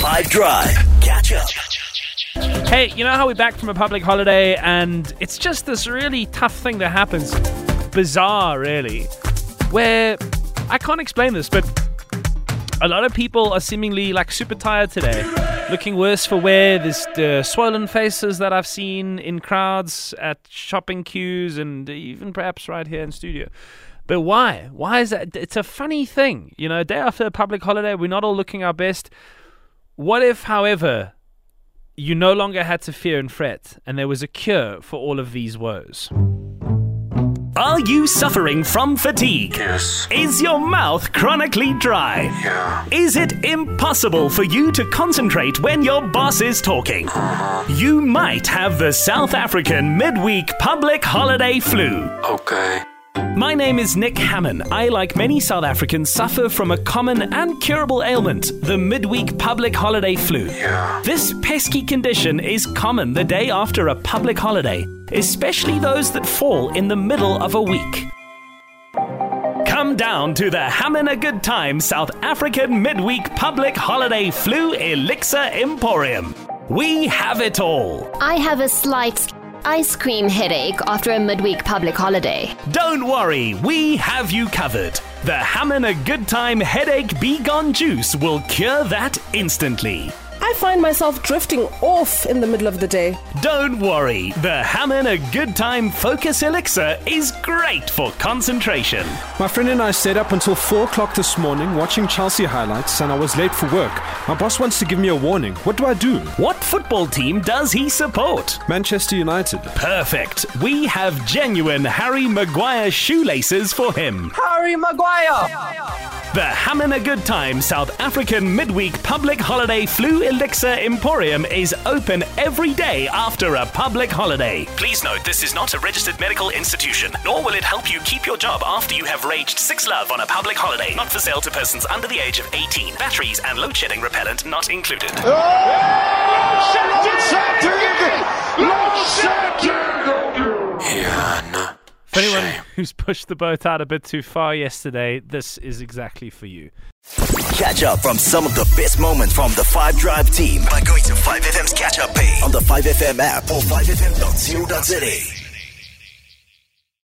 5 Drive. Catch up. Hey, you know how we're back from a public holiday and it's just this really tough thing that happens? Bizarre, really. Where I can't explain this, but a lot of people are seemingly like super tired today. Looking worse for wear. There's the swollen faces that I've seen in crowds at shopping queues and even perhaps right here in studio. But why? Why is that? It's a funny thing. You know, day after a public holiday, we're not all looking our best. What if, however, you no longer had to fear and fret, and there was a cure for all of these woes? Are you suffering from fatigue? Yes. Is your mouth chronically dry? Yeah. Is it impossible for you to concentrate when your boss is talking? Uh-huh. You might have the South African midweek public holiday flu. Okay. My name is Nick Hammond. I, like many South Africans, suffer from a common and curable ailment, the midweek public holiday flu. Yeah. This pesky condition is common the day after a public holiday, especially those that fall in the middle of a week. Come down to the Hammond a Good Time South African midweek public holiday flu elixir emporium. We have it all. I have a slight ice cream headache after a midweek public holiday. Don't worry, we have you covered. The Hammond a Good Time Headache Be Gone Juice will cure that instantly. I find myself drifting off in the middle of the day. Don't worry, the Hammond a Good Time Focus Elixir is great for concentration. My friend and I stayed up until 4 o'clock this morning watching Chelsea highlights and I was late for work. My boss wants to give me a warning. What do I do? What football team does he support? Manchester United. Perfect. We have genuine Harry Maguire shoelaces for him. Harry Maguire! The Hammond a Good Time South African midweek public holiday flu elixir emporium is open every day after a public holiday. Please note this is not a registered medical institution, nor will it help you keep your job after you have raged six love on a public holiday. Not for sale to persons under the age of 18. Batteries and load shedding repellent not included. Yeah, who's pushed the boat out a bit too far yesterday, this is exactly for you. Catch up from some of the best moments from the 5 Drive team by going to 5FM's catch up page on the 5FM app or 5FM.co.za.